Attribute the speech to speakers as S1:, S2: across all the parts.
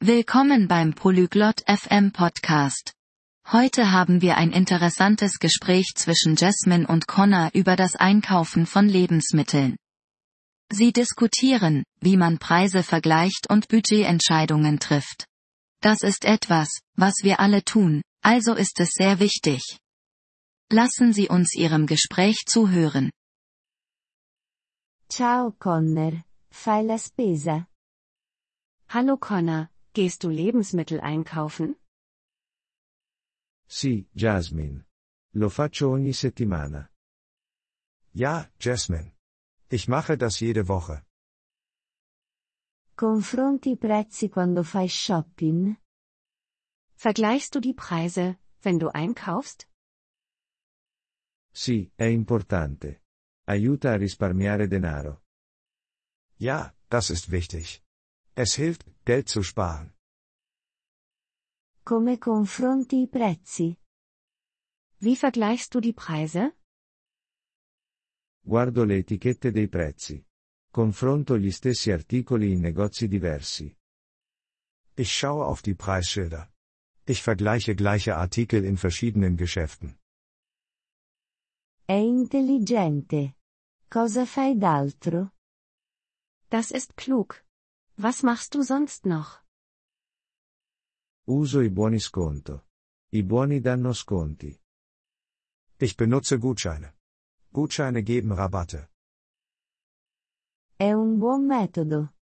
S1: Willkommen beim Polyglot FM Podcast. Heute haben wir ein interessantes Gespräch zwischen Jasmine und Connor über das Einkaufen von Lebensmitteln. Sie diskutieren, wie man Preise vergleicht und Budgetentscheidungen trifft. Das ist etwas, was wir alle tun, also ist es sehr wichtig. Lassen Sie uns Ihrem Gespräch zuhören.
S2: Ciao Connor, fai la spesa?
S3: Hallo Connor, Gehst du Lebensmittel einkaufen?
S4: Sì, Jasmine. Lo faccio ogni settimana.
S5: Ja, Jasmine. Ich mache das jede Woche.
S2: Confronti i prezzi quando fai shopping?
S3: Vergleichst du die Preise, wenn du einkaufst?
S4: Sì, è importante. Aiuta a risparmiare denaro.
S5: Ja, das ist wichtig. Es hilft, Geld zu sparen.
S2: Come confronti i prezzi?
S3: Wie vergleichst du die Preise?
S4: Guardo le etichette dei prezzi. Confronto gli stessi articoli in negozi diversi.
S5: Ich schaue auf die Preisschilder. Ich vergleiche gleiche Artikel in verschiedenen Geschäften.
S2: È intelligente. Cosa fai d'altro?
S3: Das ist klug. Was machst du sonst noch?
S4: Uso i buoni sconto. I buoni danno sconti.
S5: Ich benutze Gutscheine. Gutscheine geben Rabatte.
S2: È un buon metodo.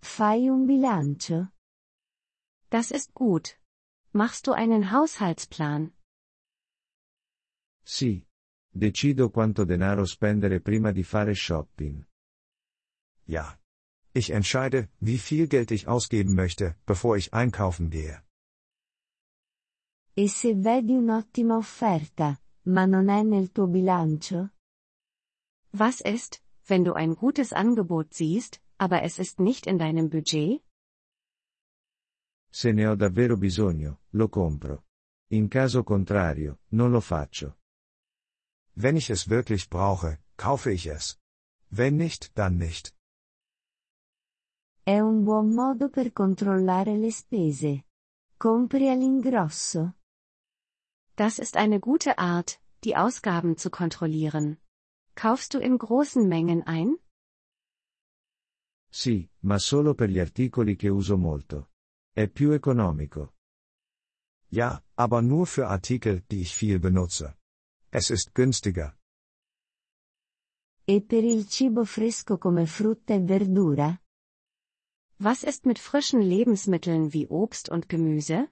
S2: Fai un bilancio?
S3: Das ist gut. Machst du einen Haushaltsplan?
S4: Sì. Decido quanto denaro spendere prima di fare shopping.
S5: Ja. Ich entscheide, wie viel Geld ich ausgeben möchte, bevor ich einkaufen gehe.
S2: E se vedi un'ottima offerta, ma non è nel tuo bilancio?
S3: Was ist, wenn du ein gutes Angebot siehst, aber es ist nicht in deinem Budget?
S4: Se ne ho davvero bisogno, lo compro. In caso contrario, non lo faccio.
S5: Wenn ich es wirklich brauche, kaufe ich es. Wenn nicht, dann nicht.
S2: È un buon modo per controllare le spese. Compri all'ingrosso.
S3: Das ist eine gute Art, die Ausgaben zu kontrollieren. Kaufst du in großen Mengen ein?
S4: Sì, ma solo per gli articoli che uso molto. È più economico.
S5: Ja, aber nur für Artikel, die ich viel benutze. Es ist günstiger.
S2: E per il cibo fresco come frutta e verdura?
S3: Was ist mit frischen Lebensmitteln wie Obst und Gemüse?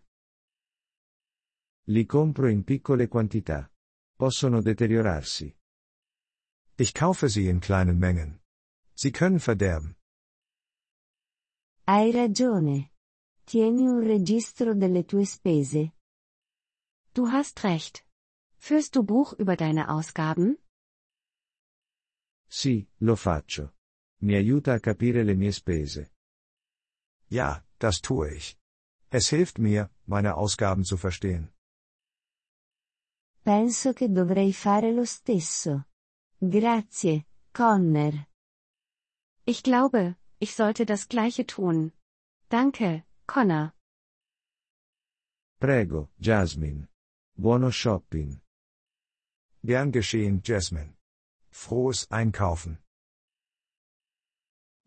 S4: Li compro in piccole quantità. Possono deteriorarsi.
S5: Ich kaufe sie in kleinen Mengen. Sie können verderben.
S2: Hai ragione. Tieni un registro delle tue spese.
S3: Du hast recht. Führst du Buch über deine Ausgaben?
S4: Sì, lo faccio. Mi aiuta a capire le mie spese.
S5: Ja, das tue ich. Es hilft mir, meine Ausgaben zu verstehen.
S2: Penso che dovrei fare lo stesso. Grazie, Connor.
S3: Ich glaube, ich sollte das gleiche tun. Danke, Connor.
S4: Prego, Jasmine. Buono shopping.
S5: Gern geschehen, Jasmine. Frohes Einkaufen.